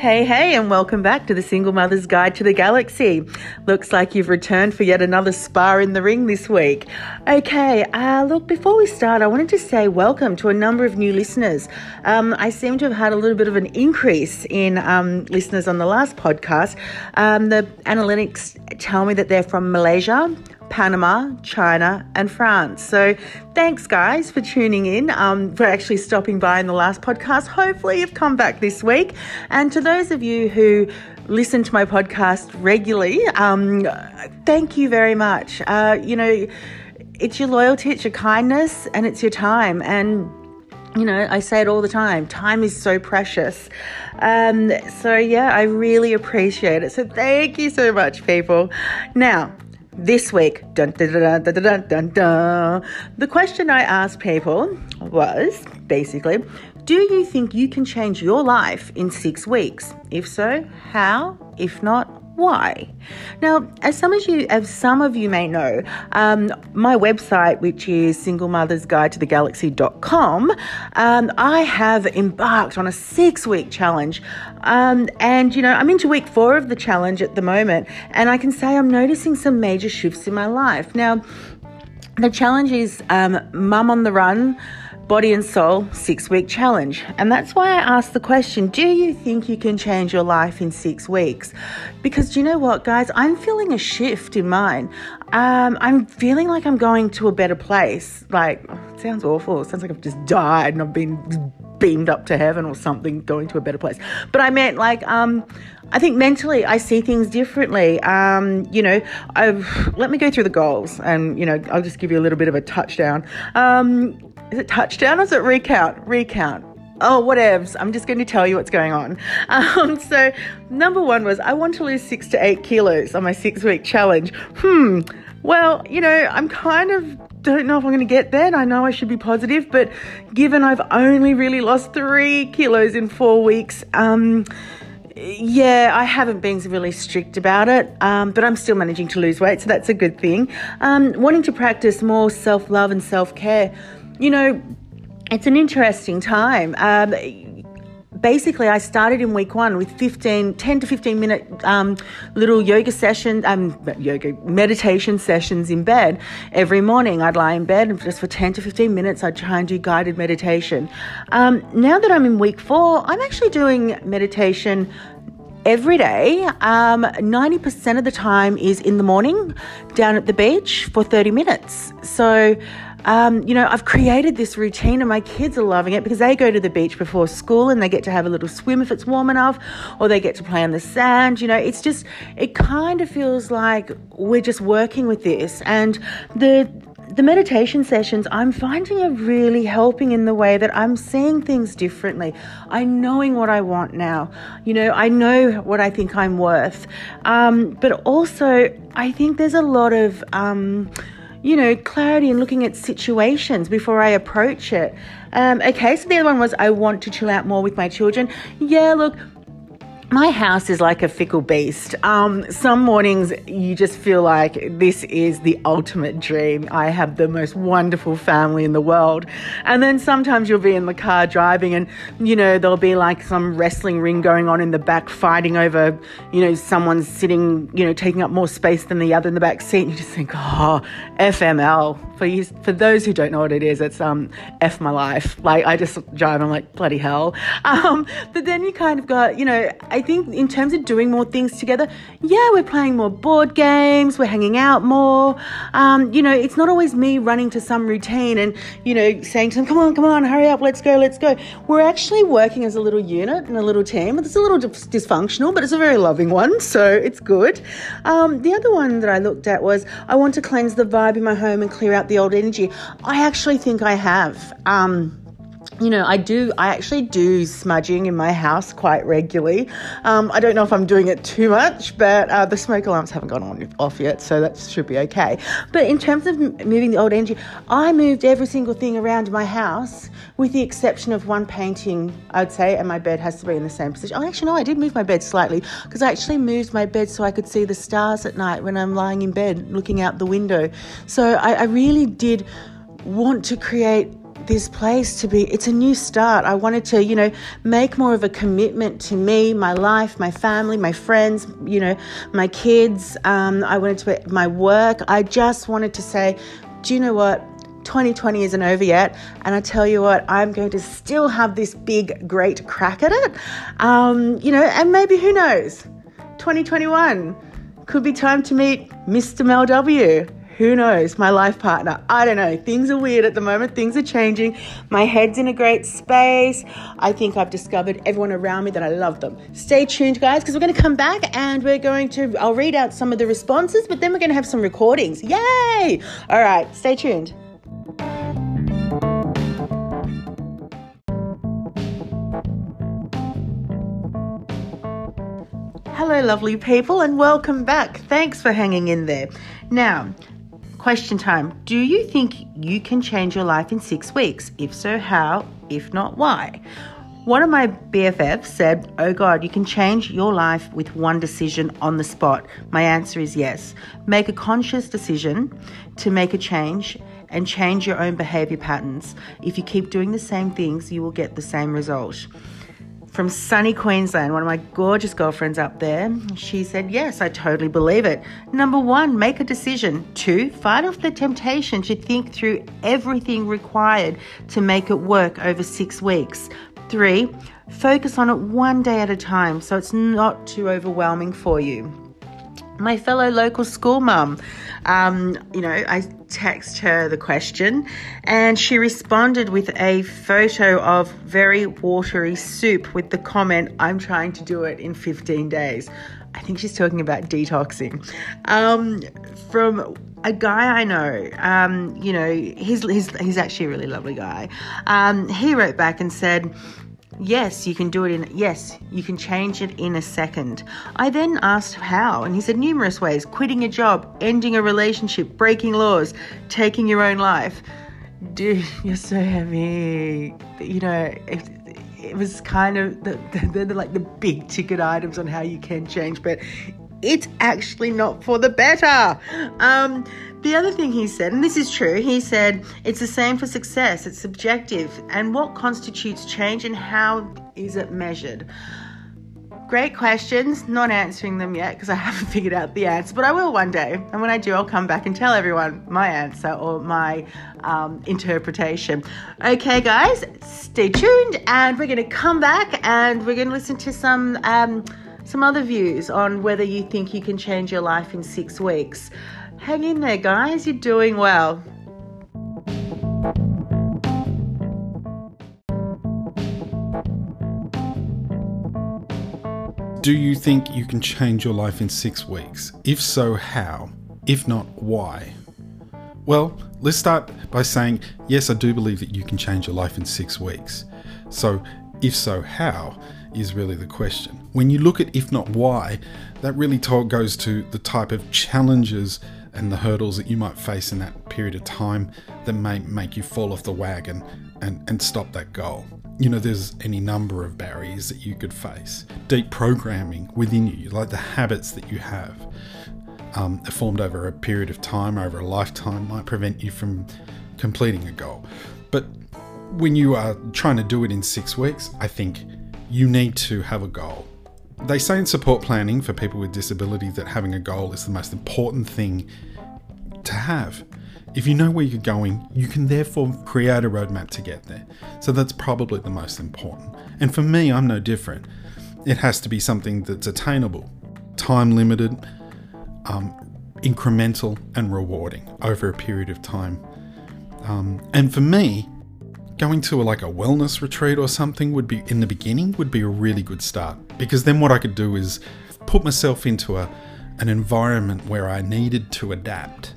Hey, hey, and welcome back to the Single Mother's Guide to the Galaxy. Looks like you've returned for yet another spar in the ring this week. Okay, uh, look, before we start, I wanted to say welcome to a number of new listeners. Um, I seem to have had a little bit of an increase in um, listeners on the last podcast. Um, the analytics tell me that they're from Malaysia, Panama, China, and France. So thanks, guys, for tuning in, um, for actually stopping by in the last podcast. Hopefully, you've come back this week. And to those of you who listen to my podcast regularly, um, thank you very much. Uh, you know, it's your loyalty, it's your kindness, and it's your time. And you know, I say it all the time time is so precious. Um, so, yeah, I really appreciate it. So, thank you so much, people. Now, this week, dun, dun, dun, the question I asked people was basically, do you think you can change your life in six weeks? If so, how? If not, why? Now, as some of you, as some of you may know, um, my website, which is singlemothersguide to um, I have embarked on a six-week challenge, um, and you know I'm into week four of the challenge at the moment, and I can say I'm noticing some major shifts in my life. Now, the challenge is um, Mum on the Run Body and Soul six week challenge. And that's why I asked the question Do you think you can change your life in six weeks? Because you know what, guys? I'm feeling a shift in mine. Um, I'm feeling like I'm going to a better place. Like, it sounds awful. It sounds like I've just died and I've been beamed up to heaven or something, going to a better place. But I meant like, um, I think mentally I see things differently. Um, you know, I've, let me go through the goals and, you know, I'll just give you a little bit of a touchdown. Um, is it touchdown or is it recount? Recount. Oh, whatevs. I'm just going to tell you what's going on. Um, so, number one was I want to lose six to eight kilos on my six week challenge. Hmm. Well, you know, I'm kind of don't know if I'm going to get there. I know I should be positive, but given I've only really lost three kilos in four weeks, um, yeah, I haven't been really strict about it, um, but I'm still managing to lose weight, so that's a good thing. Um, wanting to practice more self love and self care you know, it's an interesting time. Um, basically I started in week one with 15, 10 to 15 minute um, little yoga session, um, yoga meditation sessions in bed. Every morning I'd lie in bed and just for 10 to 15 minutes I'd try and do guided meditation. Um, now that I'm in week four, I'm actually doing meditation every day. Um, 90% of the time is in the morning down at the beach for 30 minutes. So um, you know, I've created this routine and my kids are loving it because they go to the beach before school and they get to have a little swim if it's warm enough, or they get to play on the sand. You know, it's just, it kind of feels like we're just working with this. And the, the meditation sessions I'm finding are really helping in the way that I'm seeing things differently. I'm knowing what I want now. You know, I know what I think I'm worth. Um, but also, I think there's a lot of, um, you know, clarity and looking at situations before I approach it. Um, okay, so the other one was I want to chill out more with my children. Yeah, look, my house is like a fickle beast. Um, some mornings you just feel like this is the ultimate dream. I have the most wonderful family in the world. And then sometimes you'll be in the car driving and, you know, there'll be like some wrestling ring going on in the back, fighting over, you know, someone's sitting, you know, taking up more space than the other in the back seat. And you just think, oh, FML. For you, for those who don't know what it is, it's um, F my life. Like I just drive, I'm like, bloody hell. Um, but then you kind of got, you know, I think in terms of doing more things together, yeah, we're playing more board games, we're hanging out more. Um, you know, it's not always me running to some routine and, you know, saying to them, come on, come on, hurry up, let's go, let's go. We're actually working as a little unit and a little team. It's a little dysfunctional, but it's a very loving one, so it's good. Um, the other one that I looked at was I want to cleanse the vibe in my home and clear out the old energy. I actually think I have. Um, you know, I do, I actually do smudging in my house quite regularly. Um, I don't know if I'm doing it too much, but uh, the smoke alarms haven't gone on off yet, so that should be okay. But in terms of moving the old energy, I moved every single thing around my house with the exception of one painting, I'd say, and my bed has to be in the same position. Oh, actually, no, I did move my bed slightly because I actually moved my bed so I could see the stars at night when I'm lying in bed looking out the window. So I, I really did want to create this place to be, it's a new start. I wanted to, you know, make more of a commitment to me, my life, my family, my friends, you know, my kids. Um, I wanted to, my work. I just wanted to say, do you know what? 2020 isn't over yet. And I tell you what, I'm going to still have this big, great crack at it. Um, you know, and maybe who knows? 2021 could be time to meet Mr. Mel W. Who knows? My life partner. I don't know. Things are weird at the moment. Things are changing. My head's in a great space. I think I've discovered everyone around me that I love them. Stay tuned, guys, because we're going to come back and we're going to, I'll read out some of the responses, but then we're going to have some recordings. Yay! All right, stay tuned. Hello, lovely people, and welcome back. Thanks for hanging in there. Now, question time Do you think you can change your life in six weeks? If so, how? If not, why? One of my BFFs said, Oh God, you can change your life with one decision on the spot. My answer is yes. Make a conscious decision to make a change and change your own behavior patterns. If you keep doing the same things, you will get the same result from sunny Queensland, one of my gorgeous girlfriends up there. She said, Yes, I totally believe it. Number one, make a decision. Two, fight off the temptation to think through everything required to make it work over six weeks. Three, focus on it one day at a time so it's not too overwhelming for you my fellow local school mum. Um, you know, I text her the question and she responded with a photo of very watery soup with the comment, I'm trying to do it in 15 days. I think she's talking about detoxing. Um, from a guy I know, um, you know, he's, he's, he's actually a really lovely guy. Um, he wrote back and said, Yes, you can do it in, yes, you can change it in a second. I then asked how, and he said numerous ways quitting a job, ending a relationship, breaking laws, taking your own life. Dude, you're so heavy. You know, it, it was kind of the, the, the, like the big ticket items on how you can change, but it's actually not for the better. Um, the other thing he said, and this is true, he said it's the same for success, it's subjective, and what constitutes change and how is it measured? Great questions, not answering them yet because I haven't figured out the answer, but I will one day. And when I do, I'll come back and tell everyone my answer or my um, interpretation. Okay, guys, stay tuned, and we're going to come back and we're going to listen to some. Um, some other views on whether you think you can change your life in six weeks. Hang in there, guys, you're doing well. Do you think you can change your life in six weeks? If so, how? If not, why? Well, let's start by saying, yes, I do believe that you can change your life in six weeks. So, if so, how is really the question. When you look at if not why, that really goes to the type of challenges and the hurdles that you might face in that period of time that may make you fall off the wagon and, and stop that goal. You know, there's any number of barriers that you could face. Deep programming within you, like the habits that you have, um, formed over a period of time, over a lifetime, might prevent you from completing a goal. But when you are trying to do it in six weeks, I think you need to have a goal. They say in support planning for people with disability that having a goal is the most important thing to have. If you know where you're going, you can therefore create a roadmap to get there. So that's probably the most important. And for me, I'm no different. It has to be something that's attainable, time limited, um, incremental, and rewarding over a period of time. Um, and for me, going to a, like a wellness retreat or something would be in the beginning would be a really good start because then what I could do is put myself into a an environment where I needed to adapt.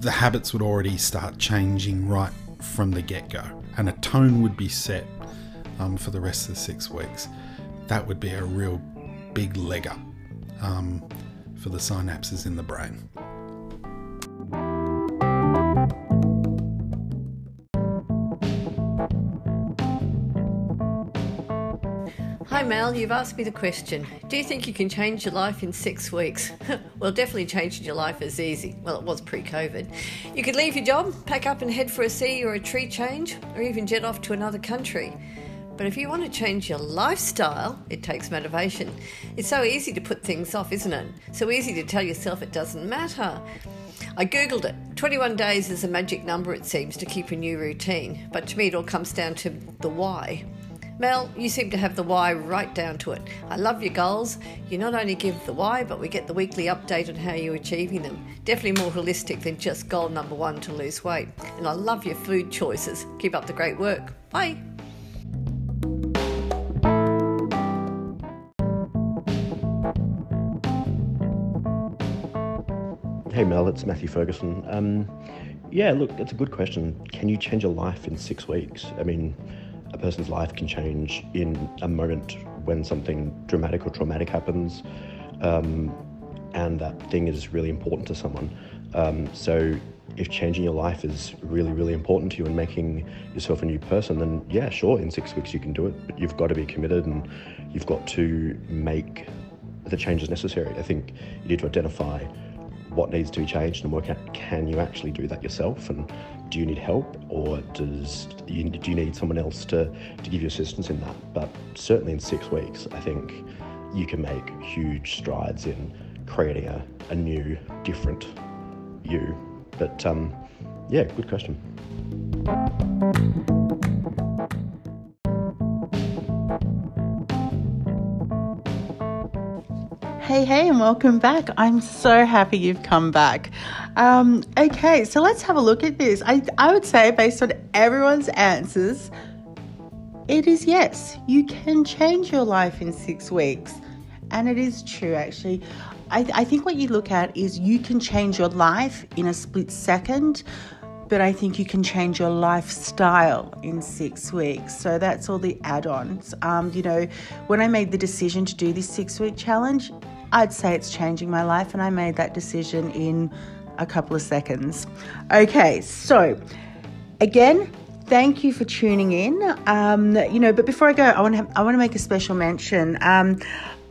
The habits would already start changing right from the get go, and a tone would be set um, for the rest of the six weeks. That would be a real big leg up um, for the synapses in the brain. Mel, you've asked me the question Do you think you can change your life in six weeks? well, definitely changing your life is easy. Well, it was pre COVID. You could leave your job, pack up and head for a sea or a tree change, or even jet off to another country. But if you want to change your lifestyle, it takes motivation. It's so easy to put things off, isn't it? So easy to tell yourself it doesn't matter. I googled it. 21 days is a magic number, it seems, to keep a new routine. But to me, it all comes down to the why. Mel, you seem to have the why right down to it. I love your goals. You not only give the why, but we get the weekly update on how you're achieving them. Definitely more holistic than just goal number one to lose weight. And I love your food choices. Keep up the great work. Bye. Hey Mel, it's Matthew Ferguson. Um, yeah, look, it's a good question. Can you change a life in six weeks? I mean, a person's life can change in a moment when something dramatic or traumatic happens, um, and that thing is really important to someone. Um, so, if changing your life is really, really important to you and making yourself a new person, then yeah, sure, in six weeks you can do it, but you've got to be committed and you've got to make the changes necessary. I think you need to identify what needs to be changed and work out can you actually do that yourself? And do you need help or does you, do you need someone else to, to give you assistance in that? But certainly in six weeks i think you can make huge strides in creating a, a new different you. But um, yeah good question Hey, hey, and welcome back. I'm so happy you've come back. Um, okay, so let's have a look at this. I, I would say, based on everyone's answers, it is yes, you can change your life in six weeks. And it is true, actually. I, I think what you look at is you can change your life in a split second, but I think you can change your lifestyle in six weeks. So that's all the add ons. Um, you know, when I made the decision to do this six week challenge, I'd say it's changing my life, and I made that decision in a couple of seconds. Okay, so again, thank you for tuning in. Um, you know, but before I go, I want to I want to make a special mention. Um,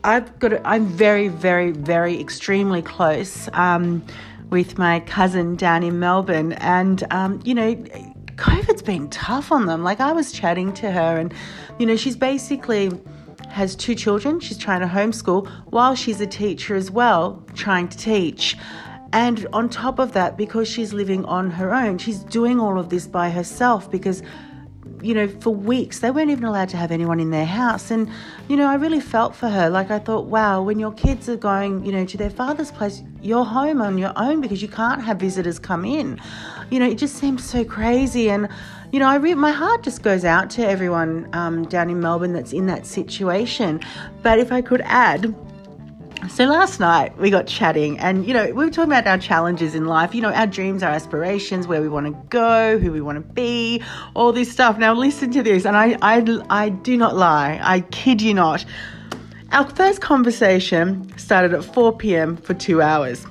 I've got I'm very, very, very extremely close um, with my cousin down in Melbourne, and um, you know. COVID's been tough on them. Like I was chatting to her, and you know, she's basically has two children. She's trying to homeschool while she's a teacher as well, trying to teach. And on top of that, because she's living on her own, she's doing all of this by herself because, you know, for weeks they weren't even allowed to have anyone in their house. And, you know, I really felt for her. Like, I thought, wow, when your kids are going, you know, to their father's place, you're home on your own because you can't have visitors come in. You know, it just seems so crazy. And, you know, I re- my heart just goes out to everyone um, down in Melbourne that's in that situation. But if I could add, so last night we got chatting, and you know, we were talking about our challenges in life, you know, our dreams, our aspirations, where we want to go, who we want to be, all this stuff. Now, listen to this, and I, I, I do not lie, I kid you not. Our first conversation started at 4 p.m. for two hours.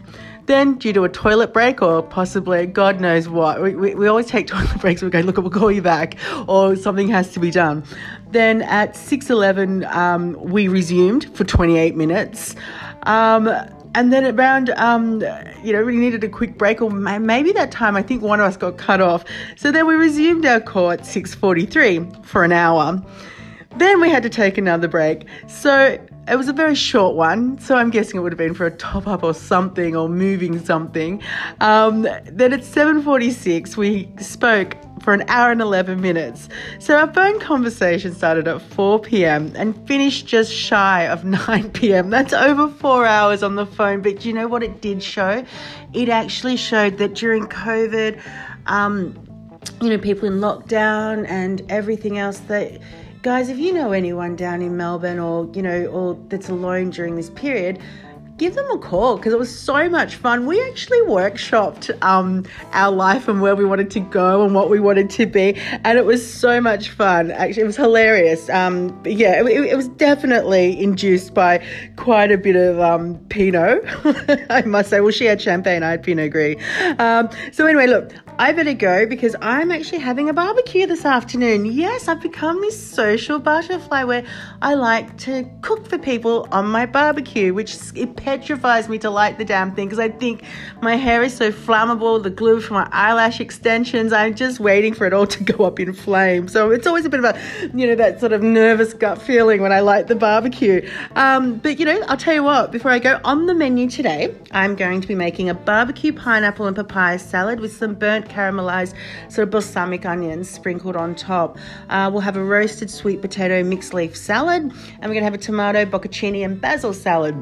Then, due to a toilet break or possibly God knows what, we, we, we always take toilet breaks. We go, look, we'll call you back, or something has to be done. Then at 6:11, um, we resumed for 28 minutes. Um, and then around, um, you know, we needed a quick break, or maybe that time I think one of us got cut off. So then we resumed our call at 6:43 for an hour. Then we had to take another break. So it was a very short one, so I'm guessing it would have been for a top up or something or moving something. Um, then at 7:46, we spoke for an hour and 11 minutes. So our phone conversation started at 4 p.m. and finished just shy of 9 p.m. That's over four hours on the phone. But you know what it did show? It actually showed that during COVID, um, you know, people in lockdown and everything else that guys, if you know anyone down in Melbourne or, you know, or that's alone during this period, give them a call because it was so much fun. We actually workshopped um, our life and where we wanted to go and what we wanted to be, and it was so much fun. Actually, it was hilarious. Um, yeah, it, it, was definitely induced by quite a bit of um, Pinot, I must say. Well, she had champagne, I had Pinot Gris. Um, so anyway, look, I better go because I'm actually having a barbecue this afternoon. Yes, I've become this social butterfly where I like to cook for people on my barbecue, which it petrifies me to light the damn thing because I think my hair is so flammable, the glue for my eyelash extensions, I'm just waiting for it all to go up in flames. So it's always a bit of a, you know, that sort of nervous gut feeling when I light the barbecue. Um, but you know, I'll tell you what, before I go on the menu today, I'm going to be making a barbecue pineapple and papaya salad with some burnt caramelized sort of balsamic onions sprinkled on top. Uh, we'll have a roasted sweet potato mixed leaf salad, and we're going to have a tomato bocconcini and basil salad.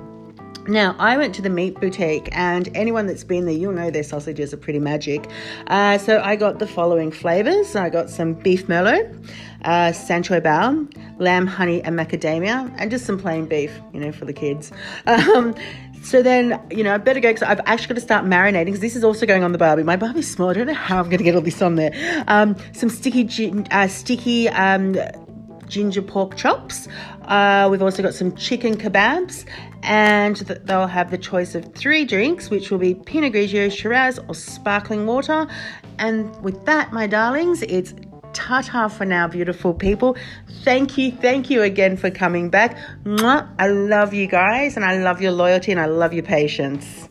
Now, I went to the meat boutique, and anyone that's been there, you'll know their sausages are pretty magic. Uh, so I got the following flavors I got some beef merlot, uh, Sancho bao, lamb, honey, and macadamia, and just some plain beef, you know, for the kids. Um, so then, you know, I better go because I've actually got to start marinating because this is also going on the barbie. My barbie's small. I don't know how I'm going to get all this on there. Um, some sticky, uh, sticky um, ginger pork chops. Uh, we've also got some chicken kebabs, and th- they'll have the choice of three drinks, which will be Pinot Grigio, Shiraz, or sparkling water. And with that, my darlings, it's ta-ta for now, beautiful people. Thank you, thank you again for coming back. Mwah. I love you guys, and I love your loyalty, and I love your patience.